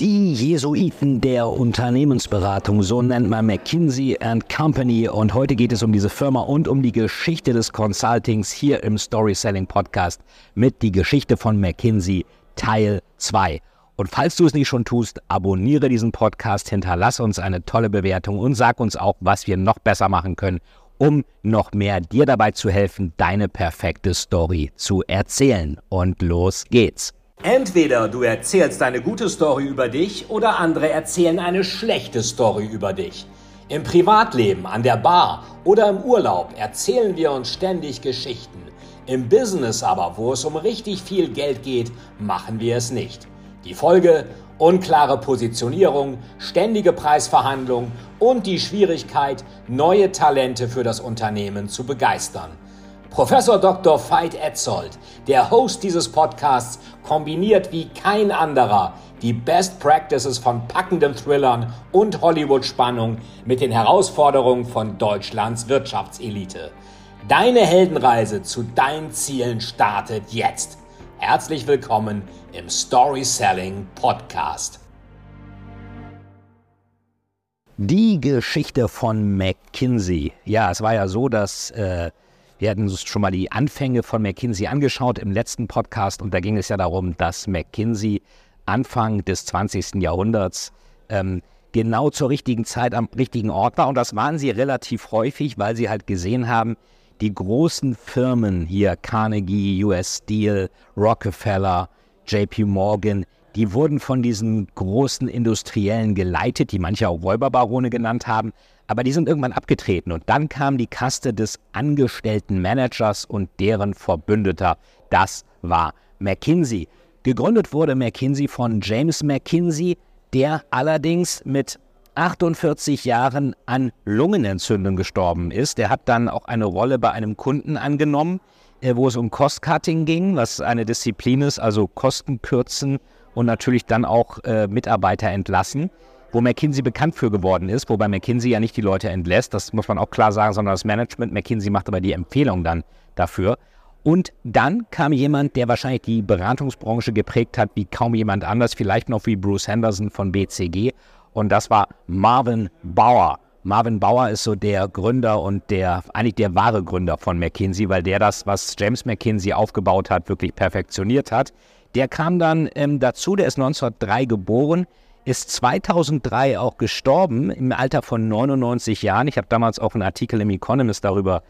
Die Jesuiten der Unternehmensberatung, so nennt man McKinsey Company. Und heute geht es um diese Firma und um die Geschichte des Consultings hier im Story Selling Podcast mit die Geschichte von McKinsey Teil 2. Und falls du es nicht schon tust, abonniere diesen Podcast, hinterlasse uns eine tolle Bewertung und sag uns auch, was wir noch besser machen können, um noch mehr dir dabei zu helfen, deine perfekte Story zu erzählen. Und los geht's. Entweder du erzählst eine gute Story über dich oder andere erzählen eine schlechte Story über dich. Im Privatleben, an der Bar oder im Urlaub erzählen wir uns ständig Geschichten. Im Business aber, wo es um richtig viel Geld geht, machen wir es nicht. Die Folge? Unklare Positionierung, ständige Preisverhandlungen und die Schwierigkeit, neue Talente für das Unternehmen zu begeistern. Professor Dr. Veit Etzold, der Host dieses Podcasts, kombiniert wie kein anderer die Best Practices von packenden Thrillern und Hollywood-Spannung mit den Herausforderungen von Deutschlands Wirtschaftselite. Deine Heldenreise zu deinen Zielen startet jetzt. Herzlich willkommen im Story Selling Podcast. Die Geschichte von McKinsey. Ja, es war ja so, dass äh, wir hatten uns schon mal die Anfänge von McKinsey angeschaut im letzten Podcast und da ging es ja darum, dass McKinsey Anfang des 20. Jahrhunderts ähm, genau zur richtigen Zeit am richtigen Ort war und das waren sie relativ häufig, weil sie halt gesehen haben, die großen Firmen hier, Carnegie, US Steel, Rockefeller, JP Morgan, die wurden von diesen großen Industriellen geleitet, die manche auch Räuberbarone genannt haben, aber die sind irgendwann abgetreten und dann kam die Kaste des angestellten Managers und deren Verbündeter. Das war McKinsey. Gegründet wurde McKinsey von James McKinsey, der allerdings mit 48 Jahren an Lungenentzündung gestorben ist. Er hat dann auch eine Rolle bei einem Kunden angenommen, äh, wo es um Cost-Cutting ging, was eine Disziplin ist, also Kosten kürzen und natürlich dann auch äh, Mitarbeiter entlassen, wo McKinsey bekannt für geworden ist, wobei McKinsey ja nicht die Leute entlässt, das muss man auch klar sagen, sondern das Management. McKinsey macht aber die Empfehlung dann dafür. Und dann kam jemand, der wahrscheinlich die Beratungsbranche geprägt hat, wie kaum jemand anders, vielleicht noch wie Bruce Henderson von BCG. Und das war Marvin Bauer. Marvin Bauer ist so der Gründer und der, eigentlich der wahre Gründer von McKinsey, weil der das, was James McKinsey aufgebaut hat, wirklich perfektioniert hat. Der kam dann ähm, dazu, der ist 1903 geboren, ist 2003 auch gestorben im Alter von 99 Jahren. Ich habe damals auch einen Artikel im Economist darüber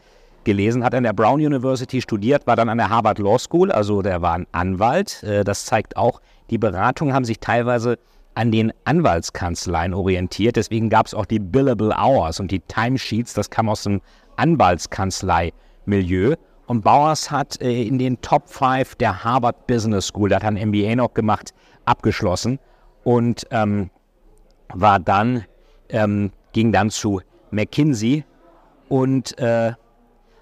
gelesen, hat an der Brown University studiert, war dann an der Harvard Law School, also der war ein Anwalt. Äh, das zeigt auch, die Beratungen haben sich teilweise an den Anwaltskanzleien orientiert. Deswegen gab es auch die Billable Hours und die Timesheets, das kam aus dem Anwaltskanzlei-Milieu. Und Bowers hat äh, in den Top 5 der Harvard Business School, der hat ein MBA noch gemacht, abgeschlossen und ähm, war dann, ähm, ging dann zu McKinsey und äh,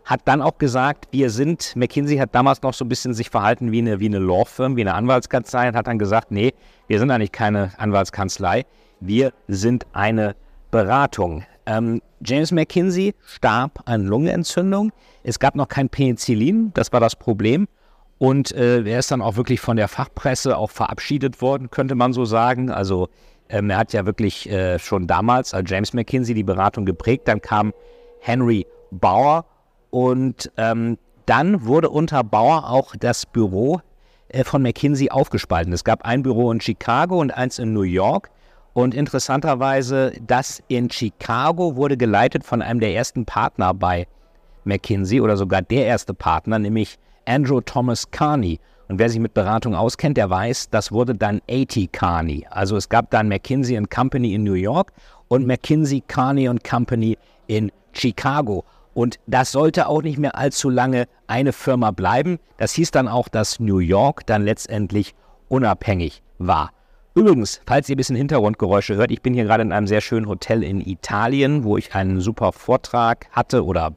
hat dann auch gesagt, wir sind, McKinsey hat damals noch so ein bisschen sich verhalten wie eine, wie eine Law Firm, wie eine Anwaltskanzlei und hat dann gesagt, nee, wir sind eigentlich keine Anwaltskanzlei, wir sind eine Beratung. Ähm, James McKinsey starb an Lungenentzündung. Es gab noch kein Penicillin, das war das Problem. Und äh, er ist dann auch wirklich von der Fachpresse auch verabschiedet worden, könnte man so sagen. Also ähm, er hat ja wirklich äh, schon damals als James McKinsey die Beratung geprägt. Dann kam Henry Bauer und ähm, dann wurde unter Bauer auch das Büro äh, von McKinsey aufgespalten. Es gab ein Büro in Chicago und eins in New York. Und interessanterweise, das in Chicago wurde geleitet von einem der ersten Partner bei McKinsey oder sogar der erste Partner, nämlich Andrew Thomas Carney. Und wer sich mit Beratung auskennt, der weiß, das wurde dann A.T. Carney. Also es gab dann McKinsey Company in New York und McKinsey Carney Company in Chicago. Und das sollte auch nicht mehr allzu lange eine Firma bleiben. Das hieß dann auch, dass New York dann letztendlich unabhängig war. Übrigens, falls ihr ein bisschen Hintergrundgeräusche hört, ich bin hier gerade in einem sehr schönen Hotel in Italien, wo ich einen super Vortrag hatte oder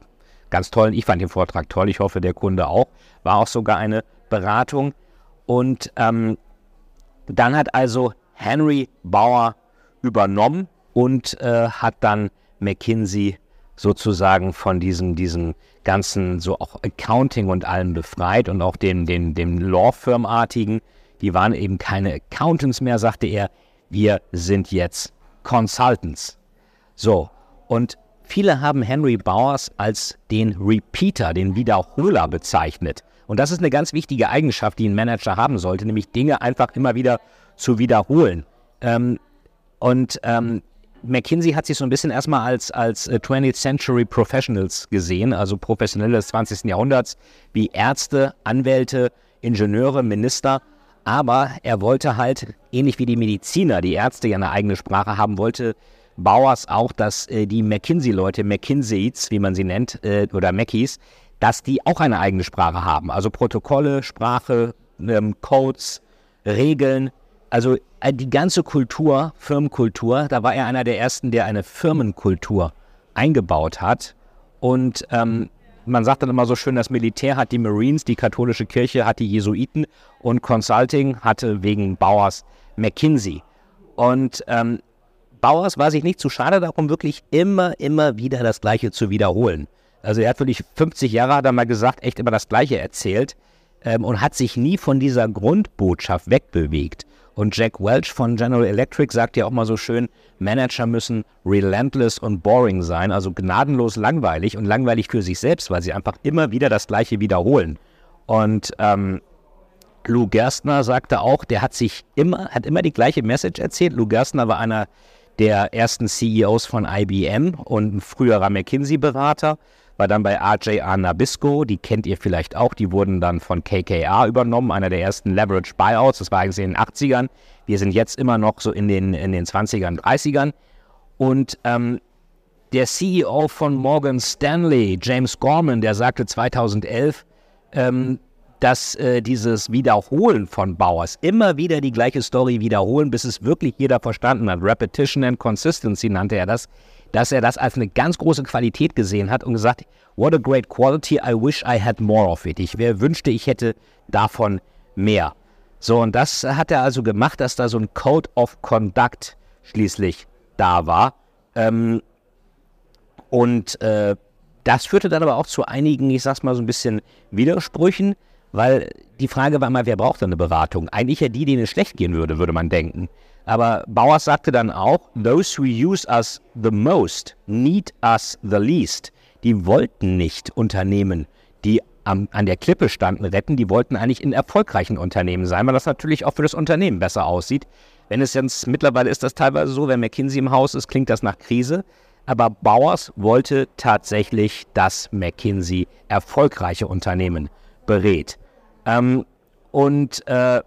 ganz toll. Ich fand den Vortrag toll, ich hoffe der Kunde auch. War auch sogar eine Beratung. Und ähm, dann hat also Henry Bauer übernommen und äh, hat dann McKinsey sozusagen von diesem, diesem ganzen, so auch Accounting und allem befreit und auch dem, dem, dem Law-Firm-artigen. Die waren eben keine Accountants mehr, sagte er. wir sind jetzt Consultants. So, und viele haben Henry Bowers als den Repeater, den Wiederholer bezeichnet. Und das ist eine ganz wichtige Eigenschaft, die ein Manager haben sollte, nämlich Dinge einfach immer wieder zu wiederholen. Ähm, und ähm, McKinsey hat sich so ein bisschen erstmal als, als 20th äh, Century Professionals gesehen, also Professionelle des 20. Jahrhunderts, wie Ärzte, Anwälte, Ingenieure, Minister. Aber er wollte halt, ähnlich wie die Mediziner, die Ärzte ja eine eigene Sprache haben, wollte Bauers auch, dass äh, die McKinsey-Leute, McKinseys, wie man sie nennt, äh, oder Mackies, dass die auch eine eigene Sprache haben. Also Protokolle, Sprache, ähm, Codes, Regeln. Also äh, die ganze Kultur, Firmenkultur, da war er einer der ersten, der eine Firmenkultur eingebaut hat. Und ähm, man sagt dann immer so schön, das Militär hat die Marines, die katholische Kirche hat die Jesuiten und Consulting hatte wegen Bauers McKinsey. Und ähm, Bauers war sich nicht zu schade darum, wirklich immer, immer wieder das Gleiche zu wiederholen. Also er hat wirklich 50 Jahre, hat er mal gesagt, echt immer das Gleiche erzählt ähm, und hat sich nie von dieser Grundbotschaft wegbewegt. Und Jack Welch von General Electric sagt ja auch mal so schön, Manager müssen relentless und boring sein, also gnadenlos langweilig und langweilig für sich selbst, weil sie einfach immer wieder das Gleiche wiederholen. Und ähm, Lou Gerstner sagte auch, der hat sich immer, hat immer die gleiche Message erzählt. Lou Gerstner war einer der ersten CEOs von IBM und ein früherer McKinsey-Berater war dann bei RJR Nabisco, die kennt ihr vielleicht auch, die wurden dann von KKR übernommen, einer der ersten Leverage Buyouts, das war eigentlich in den 80ern. Wir sind jetzt immer noch so in den, in den 20ern, 30ern. Und ähm, der CEO von Morgan Stanley, James Gorman, der sagte 2011, ähm, dass äh, dieses Wiederholen von Bauers, immer wieder die gleiche Story wiederholen, bis es wirklich jeder verstanden hat, Repetition and Consistency nannte er das, dass er das als eine ganz große Qualität gesehen hat und gesagt, what a great quality, I wish I had more of it. Ich wünschte, ich hätte davon mehr. So, und das hat er also gemacht, dass da so ein Code of Conduct schließlich da war. Ähm, und äh, das führte dann aber auch zu einigen, ich sag's mal so ein bisschen Widersprüchen, weil die Frage war immer, wer braucht denn eine Beratung? Eigentlich ja die, denen es schlecht gehen würde, würde man denken. Aber Bauer sagte dann auch, those who use us the most need us the least. Die wollten nicht Unternehmen, die am, an der Klippe standen, retten. Die wollten eigentlich in erfolgreichen Unternehmen sein, weil das natürlich auch für das Unternehmen besser aussieht. Wenn es jetzt mittlerweile ist das teilweise so, wenn McKinsey im Haus ist, klingt das nach Krise. Aber Bauers wollte tatsächlich, dass McKinsey erfolgreiche Unternehmen berät. Ähm, und äh,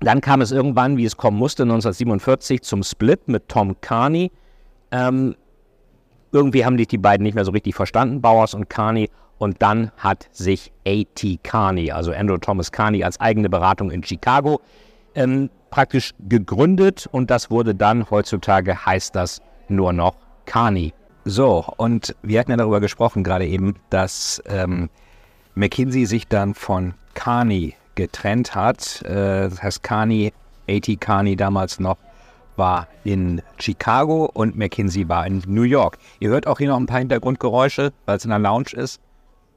dann kam es irgendwann, wie es kommen musste, 1947 zum Split mit Tom Carney. Ähm, irgendwie haben sich die beiden nicht mehr so richtig verstanden, Bowers und Carney. Und dann hat sich A.T. Carney, also Andrew Thomas Carney, als eigene Beratung in Chicago ähm, praktisch gegründet. Und das wurde dann, heutzutage heißt das nur noch Carney. So, und wir hatten ja darüber gesprochen gerade eben, dass ähm, McKinsey sich dann von Carney getrennt hat. Äh, das heißt, Carney, A.T. Carney damals noch, war in Chicago und McKinsey war in New York. Ihr hört auch hier noch ein paar Hintergrundgeräusche, weil es in der Lounge ist.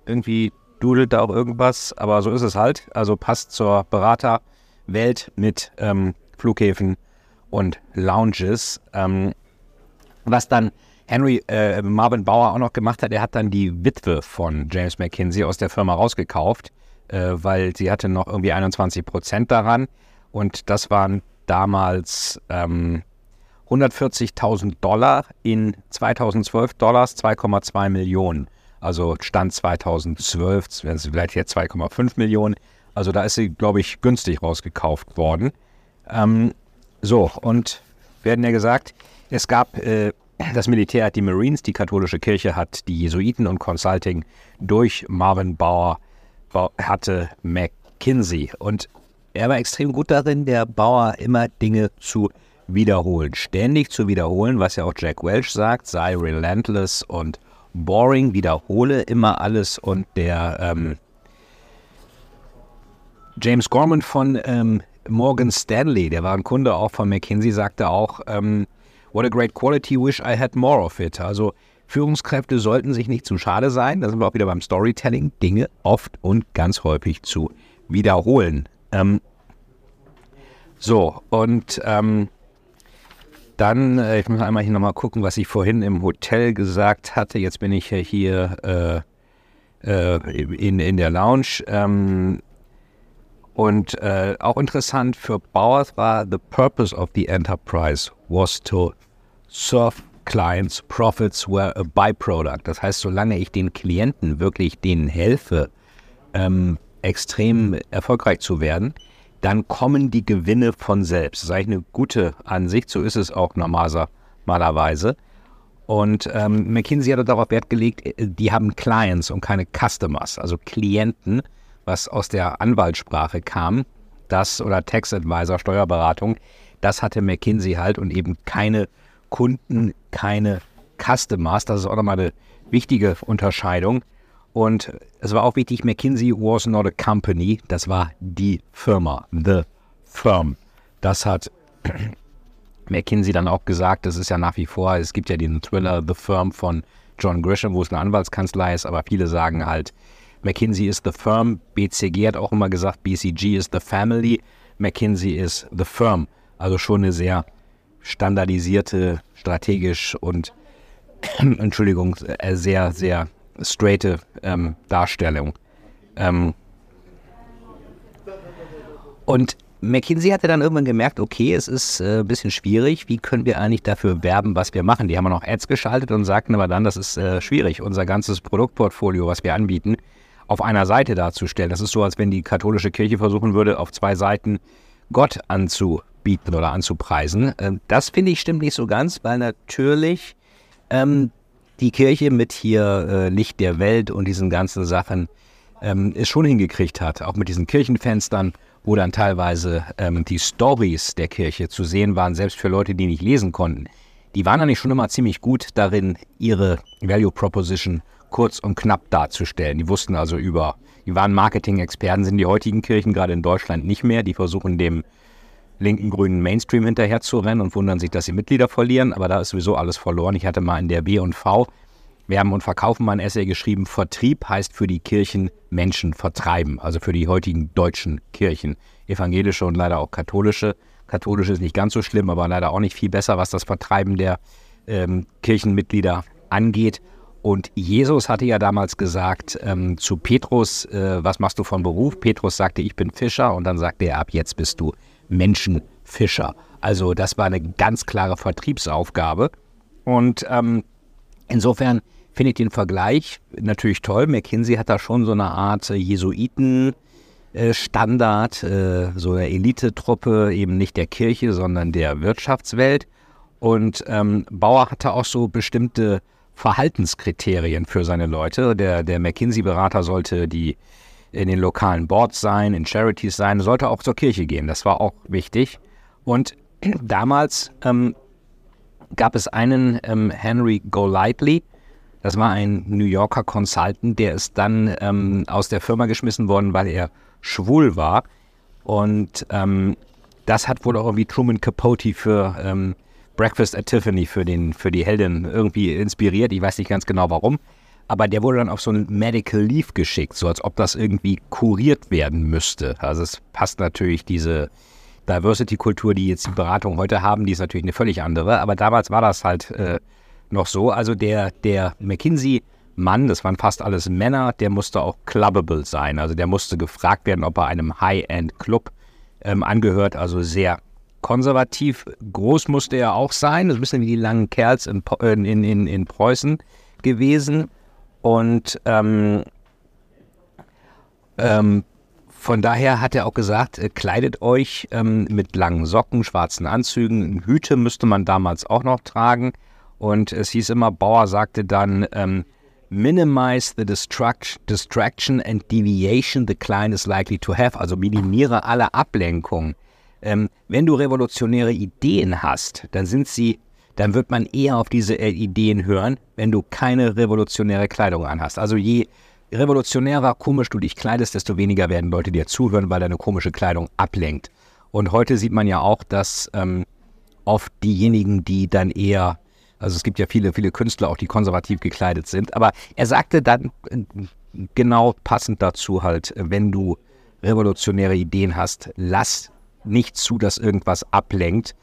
Irgendwie dudelt da auch irgendwas, aber so ist es halt. Also passt zur Beraterwelt mit ähm, Flughäfen und Lounges. Ähm, was dann Henry äh, Marvin Bauer auch noch gemacht hat, er hat dann die Witwe von James McKinsey aus der Firma rausgekauft äh, weil sie hatte noch irgendwie 21 Prozent daran. Und das waren damals ähm, 140.000 Dollar in 2012 Dollars 2,2 Millionen. Also Stand 2012 wären sie vielleicht jetzt 2,5 Millionen. Also da ist sie, glaube ich, günstig rausgekauft worden. Ähm, so, und werden ja gesagt, es gab, äh, das Militär hat die Marines, die katholische Kirche hat die Jesuiten und Consulting durch Marvin Bauer hatte McKinsey. Und er war extrem gut darin, der Bauer immer Dinge zu wiederholen, ständig zu wiederholen, was ja auch Jack Welch sagt, sei relentless und boring, wiederhole immer alles und der ähm, James Gorman von ähm, Morgan Stanley, der war ein Kunde auch von McKinsey, sagte auch, ähm, what a great quality, wish I had more of it. Also Führungskräfte sollten sich nicht zu schade sein, da sind wir auch wieder beim Storytelling, Dinge oft und ganz häufig zu wiederholen. Ähm, so, und ähm, dann, äh, ich muss einmal hier nochmal gucken, was ich vorhin im Hotel gesagt hatte. Jetzt bin ich hier äh, äh, in, in der Lounge. Ähm, und äh, auch interessant für Bauers war, the purpose of the enterprise was to serve clients, profits were a byproduct. Das heißt, solange ich den Klienten wirklich denen helfe, ähm, extrem erfolgreich zu werden, dann kommen die Gewinne von selbst. Das ist eigentlich eine gute Ansicht, so ist es auch normalerweise. Und ähm, McKinsey hat darauf Wert gelegt, äh, die haben Clients und keine Customers, also Klienten was aus der Anwaltssprache kam, das oder Tax Advisor, Steuerberatung, das hatte McKinsey halt und eben keine Kunden, keine Customers. Das ist auch nochmal eine wichtige Unterscheidung. Und es war auch wichtig, McKinsey was not a company, das war die Firma, the firm. Das hat McKinsey dann auch gesagt, das ist ja nach wie vor, es gibt ja den Thriller The Firm von John Grisham, wo es eine Anwaltskanzlei ist, aber viele sagen halt, McKinsey ist the firm. BCG hat auch immer gesagt, BCG ist the family. McKinsey ist the firm. Also schon eine sehr standardisierte, strategisch und, Entschuldigung, äh, sehr, sehr straighte ähm, Darstellung. Ähm, und McKinsey hatte dann irgendwann gemerkt, okay, es ist äh, ein bisschen schwierig. Wie können wir eigentlich dafür werben, was wir machen? Die haben noch Ads geschaltet und sagten aber dann, das ist äh, schwierig. Unser ganzes Produktportfolio, was wir anbieten, auf einer Seite darzustellen. Das ist so, als wenn die katholische Kirche versuchen würde, auf zwei Seiten Gott anzubieten oder anzupreisen. Ähm, das finde ich stimmt nicht so ganz, weil natürlich ähm, die Kirche mit hier äh, Licht der Welt und diesen ganzen Sachen ähm, es schon hingekriegt hat, auch mit diesen Kirchenfenstern, wo dann teilweise ähm, die Stories der Kirche zu sehen waren, selbst für Leute, die nicht lesen konnten. Die waren eigentlich schon immer ziemlich gut darin, ihre Value Proposition kurz und knapp darzustellen. Die wussten also über, die waren Marketing-Experten, sind die heutigen Kirchen gerade in Deutschland nicht mehr. Die versuchen dem linken grünen Mainstream hinterher zu rennen und wundern sich, dass sie Mitglieder verlieren. Aber da ist sowieso alles verloren. Ich hatte mal in der B und V Werben und Verkaufen mal ein Essay geschrieben. Vertrieb heißt für die Kirchen Menschen vertreiben. Also für die heutigen deutschen Kirchen. Evangelische und leider auch katholische. Katholische ist nicht ganz so schlimm, aber leider auch nicht viel besser, was das Vertreiben der ähm, Kirchenmitglieder angeht. Und Jesus hatte ja damals gesagt ähm, zu Petrus, äh, was machst du von Beruf? Petrus sagte, ich bin Fischer. Und dann sagte er, ab jetzt bist du Menschenfischer. Also das war eine ganz klare Vertriebsaufgabe. Und ähm, insofern finde ich den Vergleich natürlich toll. McKinsey hat da schon so eine Art Jesuiten. Standard, äh, so eine Elitetruppe, eben nicht der Kirche, sondern der Wirtschaftswelt. Und ähm, Bauer hatte auch so bestimmte Verhaltenskriterien für seine Leute. Der, der McKinsey-Berater sollte die in den lokalen Boards sein, in Charities sein, sollte auch zur Kirche gehen. Das war auch wichtig. Und damals ähm, gab es einen ähm, Henry Golightly, das war ein New Yorker Consultant, der ist dann ähm, aus der Firma geschmissen worden, weil er schwul war. Und ähm, das hat wohl auch irgendwie Truman Capote für ähm, Breakfast at Tiffany für, den, für die Heldin irgendwie inspiriert. Ich weiß nicht ganz genau warum. Aber der wurde dann auf so ein Medical Leave geschickt, so als ob das irgendwie kuriert werden müsste. Also es passt natürlich diese Diversity-Kultur, die jetzt die Beratung heute haben, die ist natürlich eine völlig andere. Aber damals war das halt äh, noch so. Also der, der McKinsey-Mann, das waren fast alles Männer, der musste auch clubbable sein. Also der musste gefragt werden, ob er einem High-End-Club ähm, angehört, also sehr konservativ groß musste er auch sein. Das ist ein bisschen wie die langen Kerls in, in, in, in Preußen gewesen. Und ähm, ähm, von daher hat er auch gesagt, äh, kleidet euch ähm, mit langen Socken, schwarzen Anzügen. Hüte müsste man damals auch noch tragen. Und es hieß immer, Bauer sagte dann, ähm, minimize the distraction and deviation the client is likely to have. Also minimiere alle Ablenkungen ähm, wenn du revolutionäre Ideen hast, dann sind sie, dann wird man eher auf diese äh, Ideen hören, wenn du keine revolutionäre Kleidung anhast. Also je revolutionärer, komisch du dich kleidest, desto weniger werden Leute dir zuhören, weil deine komische Kleidung ablenkt. Und heute sieht man ja auch, dass ähm, oft diejenigen, die dann eher, also es gibt ja viele, viele Künstler auch, die konservativ gekleidet sind, aber er sagte dann äh, genau passend dazu halt, wenn du revolutionäre Ideen hast, lass nicht zu, dass irgendwas ablenkt.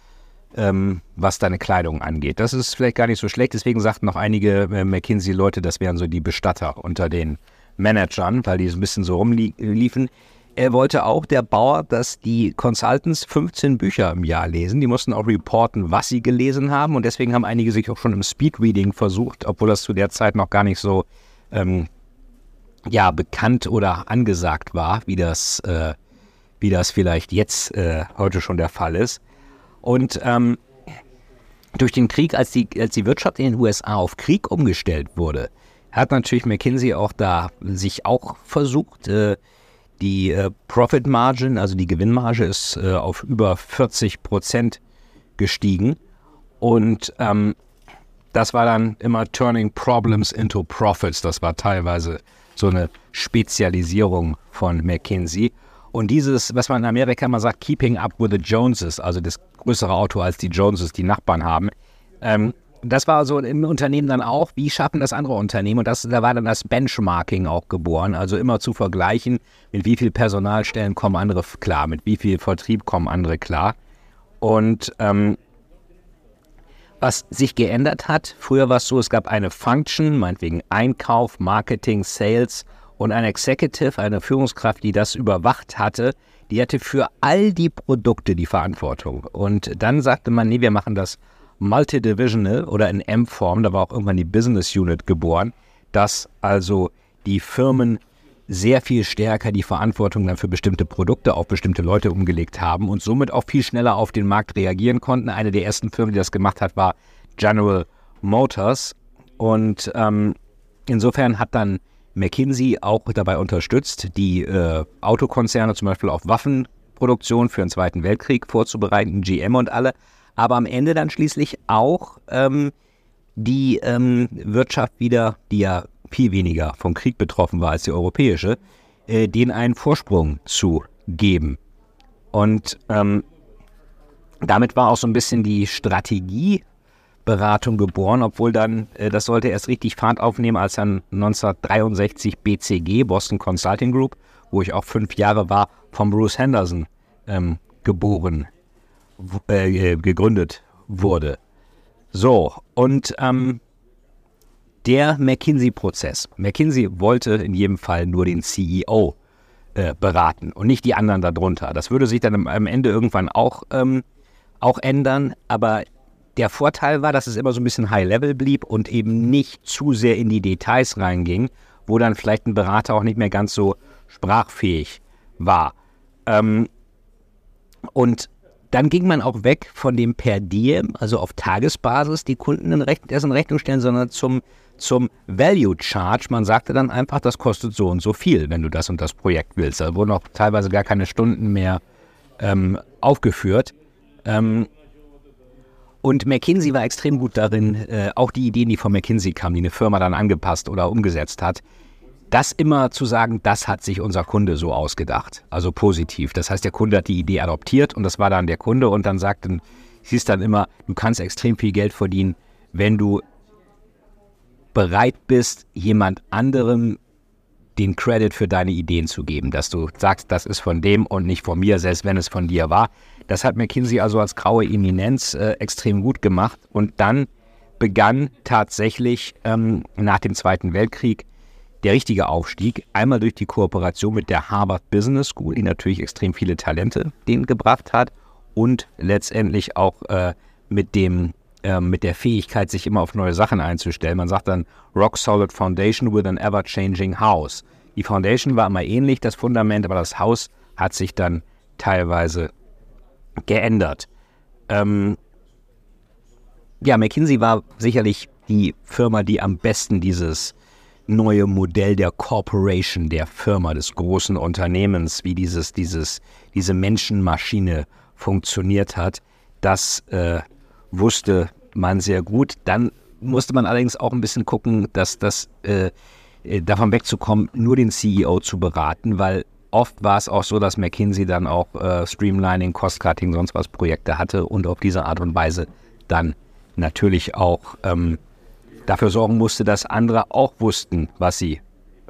ähm, was deine Kleidung angeht. Das ist vielleicht gar nicht so schlecht. Deswegen sagten noch einige äh, McKinsey-Leute, das wären so die Bestatter unter den Managern, weil die so ein bisschen so rumliefen. Er wollte auch, der Bauer, dass die Consultants 15 Bücher im Jahr lesen. Die mussten auch reporten, was sie gelesen haben. Und deswegen haben einige sich auch schon im Speedreading versucht, obwohl das zu der Zeit noch gar nicht so ähm, ja, bekannt oder angesagt war, wie das, äh, wie das vielleicht jetzt äh, heute schon der Fall ist. Und ähm, durch den Krieg, als die, als die Wirtschaft in den USA auf Krieg umgestellt wurde, hat natürlich McKinsey auch da sich auch versucht, äh, die äh, Profit Margin, also die Gewinnmarge, ist äh, auf über 40 Prozent gestiegen. Und ähm, das war dann immer Turning Problems into Profits. Das war teilweise so eine Spezialisierung von McKinsey. Und dieses, was man in Amerika immer sagt, Keeping Up with the Joneses, also das größere Auto als die Joneses, die Nachbarn haben, ähm, das war so im Unternehmen dann auch, wie schaffen das andere Unternehmen? Und das, da war dann das Benchmarking auch geboren, also immer zu vergleichen, mit wie viel Personalstellen kommen andere klar, mit wie viel Vertrieb kommen andere klar. Und ähm, was sich geändert hat, früher war es so, es gab eine Function, meinetwegen Einkauf, Marketing, Sales und ein Executive, eine Führungskraft, die das überwacht hatte, die hatte für all die Produkte die Verantwortung. Und dann sagte man, nee, wir machen das multidivisional oder in M-Form, da war auch irgendwann die Business Unit geboren, dass also die Firmen sehr viel stärker die Verantwortung dann für bestimmte Produkte auf bestimmte Leute umgelegt haben und somit auch viel schneller auf den Markt reagieren konnten. Eine der ersten Firmen, die das gemacht hat, war General Motors. Und ähm, insofern hat dann McKinsey auch dabei unterstützt, die äh, Autokonzerne zum Beispiel auf Waffenproduktion für den Zweiten Weltkrieg vorzubereiten, GM und alle aber am Ende dann schließlich auch ähm, die ähm, Wirtschaft wieder, die ja viel weniger vom Krieg betroffen war als die europäische, äh, denen einen Vorsprung zu geben. Und ähm, damit war auch so ein bisschen die Strategieberatung geboren, obwohl dann, äh, das sollte erst richtig Fahrt aufnehmen, als dann 1963 BCG, Boston Consulting Group, wo ich auch fünf Jahre war, von Bruce Henderson ähm, geboren äh, gegründet wurde. So, und ähm, der McKinsey-Prozess. McKinsey wollte in jedem Fall nur den CEO äh, beraten und nicht die anderen darunter. Das würde sich dann am Ende irgendwann auch, ähm, auch ändern, aber der Vorteil war, dass es immer so ein bisschen High-Level blieb und eben nicht zu sehr in die Details reinging, wo dann vielleicht ein Berater auch nicht mehr ganz so sprachfähig war. Ähm, und dann ging man auch weg von dem per diem, also auf Tagesbasis die Kunden in Rechn in Rechnung stellen, sondern zum, zum Value Charge. Man sagte dann einfach, das kostet so und so viel, wenn du das und das Projekt willst. Da wurden auch teilweise gar keine Stunden mehr ähm, aufgeführt. Ähm, und McKinsey war extrem gut darin, äh, auch die Ideen, die von McKinsey kamen, die eine Firma dann angepasst oder umgesetzt hat, das immer zu sagen, das hat sich unser Kunde so ausgedacht, also positiv. Das heißt, der Kunde hat die Idee adoptiert und das war dann der Kunde und dann sagten, hieß dann immer, du kannst extrem viel Geld verdienen, wenn du bereit bist, jemand anderem den Credit für deine Ideen zu geben, dass du sagst, das ist von dem und nicht von mir, selbst wenn es von dir war. Das hat McKinsey also als graue Eminenz äh, extrem gut gemacht und dann begann tatsächlich ähm, nach dem Zweiten Weltkrieg der richtige Aufstieg. Einmal durch die Kooperation mit der Harvard Business School, die natürlich extrem viele Talente denen gebracht hat und letztendlich auch äh, mit dem äh, mit der Fähigkeit, sich immer auf neue Sachen einzustellen. Man sagt dann Rock Solid Foundation with an ever-changing house. Die Foundation war immer ähnlich, das Fundament, aber das Haus hat sich dann teilweise geändert. Ähm, ja, McKinsey war sicherlich die Firma, die am besten dieses neue Modell der Corporation, der Firma, des großen Unternehmens, wie dieses, dieses, diese Menschenmaschine funktioniert hat, das äh, wusste man sehr gut. Dann musste man allerdings auch ein bisschen gucken, dass das äh, äh davon wegzukommen, nur den CEO zu beraten, weil oft war es auch so, dass McKinsey dann auch äh, Streamlining, Cost-Cutting, sonst was Projekte hatte und auf diese Art und Weise dann natürlich auch ähm, dafür sorgen musste, dass andere auch wussten, was sie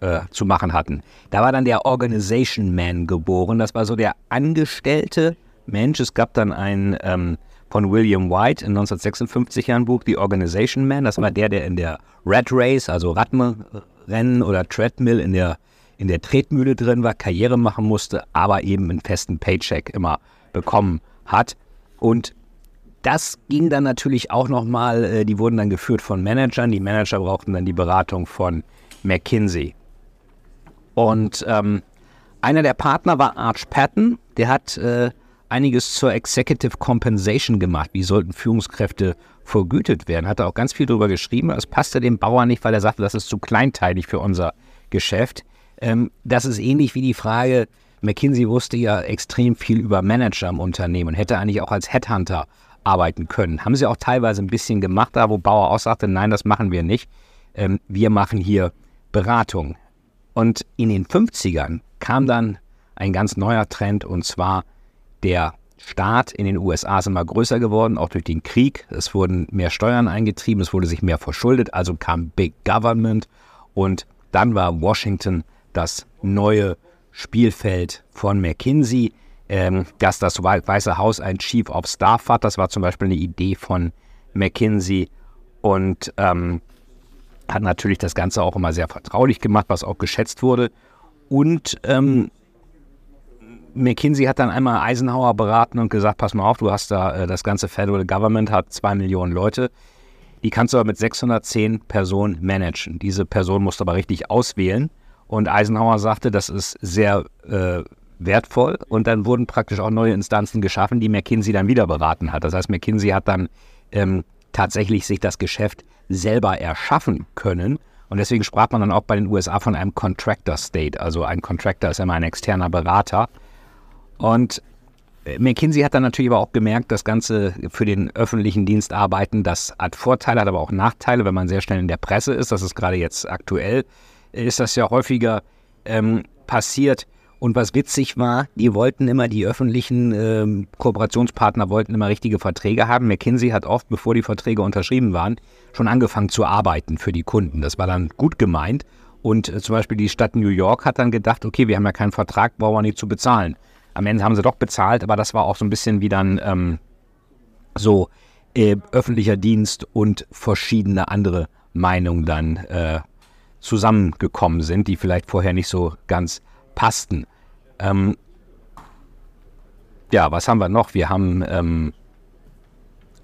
äh, zu machen hatten. Da war dann der Organization Man geboren. Das war so der angestellte Mensch. Es gab dann einen ähm, von William White in 1956 ein Buch, The Organization Man. Das war der, der in der Rat Race, also Radrennen oder Treadmill in der, in der Tretmühle drin war, Karriere machen musste, aber eben einen festen Paycheck immer bekommen hat. Und das ging dann natürlich auch nochmal, äh, die wurden dann geführt von Managern. Die Manager brauchten dann die Beratung von McKinsey. Und ähm, einer der Partner war Arch Patton, der hat äh, einiges zur Executive Compensation gemacht. Wie sollten Führungskräfte vergütet werden? Hat er auch ganz viel darüber geschrieben. Das passte dem Bauern nicht, weil er sagte, das ist zu kleinteilig für unser Geschäft. Ähm, das ist ähnlich wie die Frage, McKinsey wusste ja extrem viel über Manager im Unternehmen und hätte eigentlich auch als Headhunter arbeiten können. Haben sie auch teilweise ein bisschen gemacht, da wo Bauer auch sagte, nein, das machen wir nicht. Ähm, wir machen hier Beratung. Und in den 50ern kam dann ein ganz neuer Trend und zwar der Staat in den USA ist immer größer geworden, auch durch den Krieg. Es wurden mehr Steuern eingetrieben, es wurde sich mehr verschuldet, also kam Big Government und dann war Washington das neue Spielfeld von McKinsey, ähm, dass das Weiße Haus ein Chief of Staff hat. Das war zum Beispiel eine Idee von McKinsey und ähm, hat natürlich das Ganze auch immer sehr vertraulich gemacht, was auch geschätzt wurde. Und ähm, McKinsey hat dann einmal Eisenhower beraten und gesagt, pass mal auf, du hast da, äh, das ganze Federal Government hat zwei Millionen Leute. Die kannst du aber mit 610 Personen managen. Diese Person musst du aber richtig auswählen. Und Eisenhower sagte, das ist sehr äh, wertvoll. Und dann wurden praktisch auch neue Instanzen geschaffen, die McKinsey dann wieder beraten hat. Das heißt, McKinsey hat dann ähm, tatsächlich sich das Geschäft selber erschaffen können. Und deswegen sprach man dann auch bei den USA von einem Contractor State. Also ein Contractor ist immer ein externer Berater. Und äh, McKinsey hat dann natürlich aber auch gemerkt, das Ganze für den öffentlichen Dienst arbeiten, das hat Vorteile, hat aber auch Nachteile, wenn man sehr schnell in der Presse ist. Das ist gerade jetzt aktuell, ist das ja häufiger ähm, passiert. Und was witzig war, die wollten immer, die öffentlichen ähm, Kooperationspartner wollten immer richtige Verträge haben. McKinsey hat oft, bevor die Verträge unterschrieben waren, schon angefangen zu arbeiten für die Kunden. Das war dann gut gemeint. Und äh, zum Beispiel die Stadt New York hat dann gedacht, okay, wir haben ja keinen Vertrag, brauchen wir nicht zu bezahlen. Am Ende haben sie doch bezahlt, aber das war auch so ein bisschen wie dann ähm, so äh, öffentlicher Dienst und verschiedene andere Meinungen dann äh, zusammengekommen sind, die vielleicht vorher nicht so ganz passten. Ähm, ja, was haben wir noch? Wir haben ähm,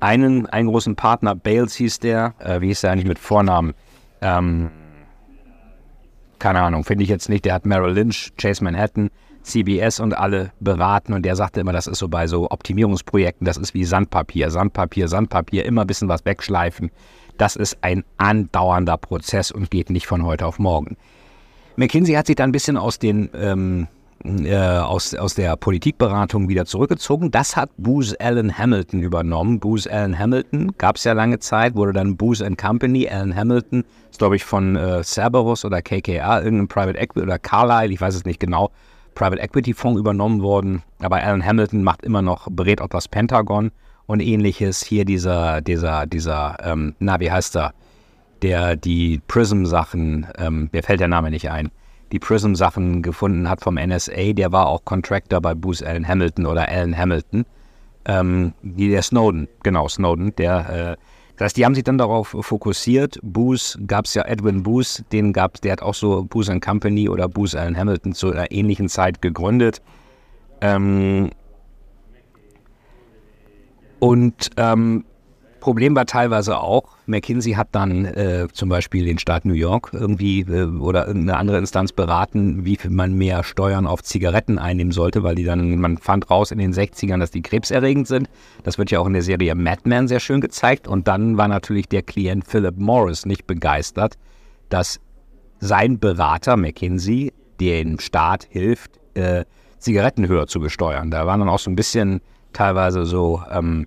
einen, einen großen Partner, Bales hieß der. Äh, wie hieß der eigentlich mit Vornamen? Ähm, keine Ahnung, finde ich jetzt nicht. Der hat Merrill Lynch, Chase Manhattan, CBS und alle beraten und der sagte immer, das ist so bei so Optimierungsprojekten, das ist wie Sandpapier, Sandpapier, Sandpapier, immer ein bisschen was wegschleifen. Das ist ein andauernder Prozess und geht nicht von heute auf morgen. McKinsey hat sich dann ein bisschen aus den ähm, äh, aus, aus der Politikberatung wieder zurückgezogen. Das hat Booz Allen Hamilton übernommen. Booz Allen Hamilton gab es ja lange Zeit, wurde dann Booz Company. Allen Hamilton ist, glaube ich, von äh, Cerberus oder KKR, irgendein Private Equity oder Carlyle, ich weiß es nicht genau, Private Equity Fonds übernommen worden. Aber Alan Hamilton macht immer noch, berät auch das Pentagon und ähnliches. Hier dieser, dieser, dieser, ähm, na, wie heißt er? Der die Prism-Sachen, ähm, mir fällt der Name nicht ein, die Prism-Sachen gefunden hat vom NSA, der war auch Contractor bei Booz Allen Hamilton oder Alan Hamilton. Ähm, der Snowden, genau, Snowden, der äh, das heißt, die haben sich dann darauf fokussiert. Booz gab es ja Edwin Booz, den gab der hat auch so Booz Company oder Booz Allen Hamilton zu einer ähnlichen Zeit gegründet. Ähm und ähm, Problem war teilweise auch, McKinsey hat dann äh, zum Beispiel den Staat New York irgendwie äh, oder irgendeine andere Instanz beraten, wie viel man mehr Steuern auf Zigaretten einnehmen sollte, weil die dann, man fand raus in den 60ern, dass die krebserregend sind. Das wird ja auch in der Serie Mad Men sehr schön gezeigt. Und dann war natürlich der Klient Philip Morris nicht begeistert, dass sein Berater McKinsey dem Staat hilft, äh, Zigaretten höher zu besteuern. Da waren dann auch so ein bisschen teilweise so ähm,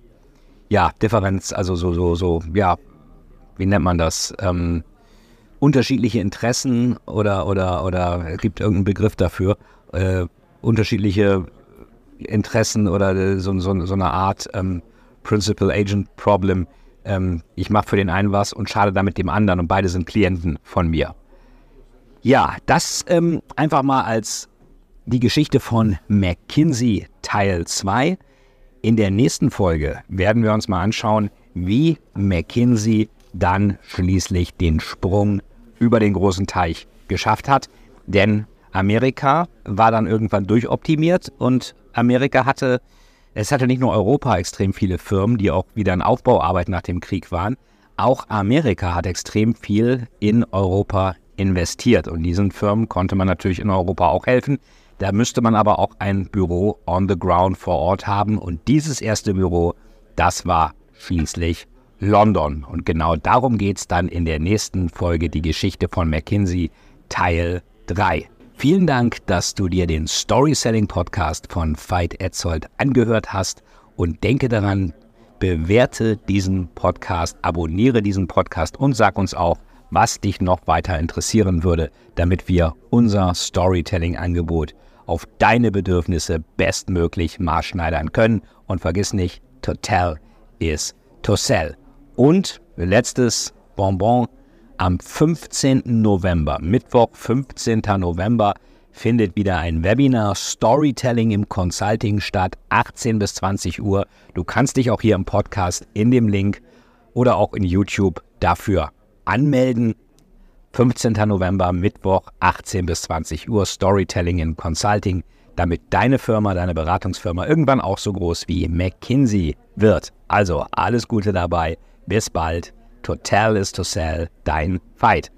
ja, Differenz, also so, so, so, ja, wie nennt man das? Ähm, unterschiedliche Interessen oder, oder, oder gibt irgendeinen Begriff dafür, äh, unterschiedliche Interessen oder so, so, so eine Art ähm, Principal-Agent-Problem. Ähm, ich mache für den einen was und schade damit dem anderen und beide sind Klienten von mir. Ja, das ähm, einfach mal als die Geschichte von McKinsey Teil 2. In der nächsten Folge werden wir uns mal anschauen, wie McKinsey dann schließlich den Sprung über den großen Teich geschafft hat. Denn Amerika war dann irgendwann durchoptimiert und Amerika hatte, es hatte nicht nur Europa extrem viele Firmen, die auch wieder in Aufbauarbeit nach dem Krieg waren, auch Amerika hat extrem viel in Europa investiert und diesen Firmen konnte man natürlich in Europa auch helfen. Da müsste man aber auch ein Büro on the ground vor Ort haben und dieses erste Büro, das war schließlich London. Und genau darum geht es dann in der nächsten Folge, die Geschichte von McKinsey, Teil 3. Vielen Dank, dass du dir den Story Selling Podcast von Veit Etzold angehört hast und denke daran, bewerte diesen Podcast, abonniere diesen Podcast und sag uns auch, was dich noch weiter interessieren würde, damit wir unser Storytelling-Angebot auf deine Bedürfnisse bestmöglich maßschneidern können. Und vergiss nicht, to tell is to sell. Und letztes Bonbon am 15. November, Mittwoch, 15. November, findet wieder ein Webinar Storytelling im Consulting statt, 18 bis 20 Uhr. Du kannst dich auch hier im Podcast in dem Link oder auch in YouTube dafür anmelden. 15. November, Mittwoch, 18 bis 20 Uhr, Storytelling in Consulting, damit deine Firma, deine Beratungsfirma irgendwann auch so groß wie McKinsey wird. Also alles Gute dabei. Bis bald. To tell is to sell. Dein Fight.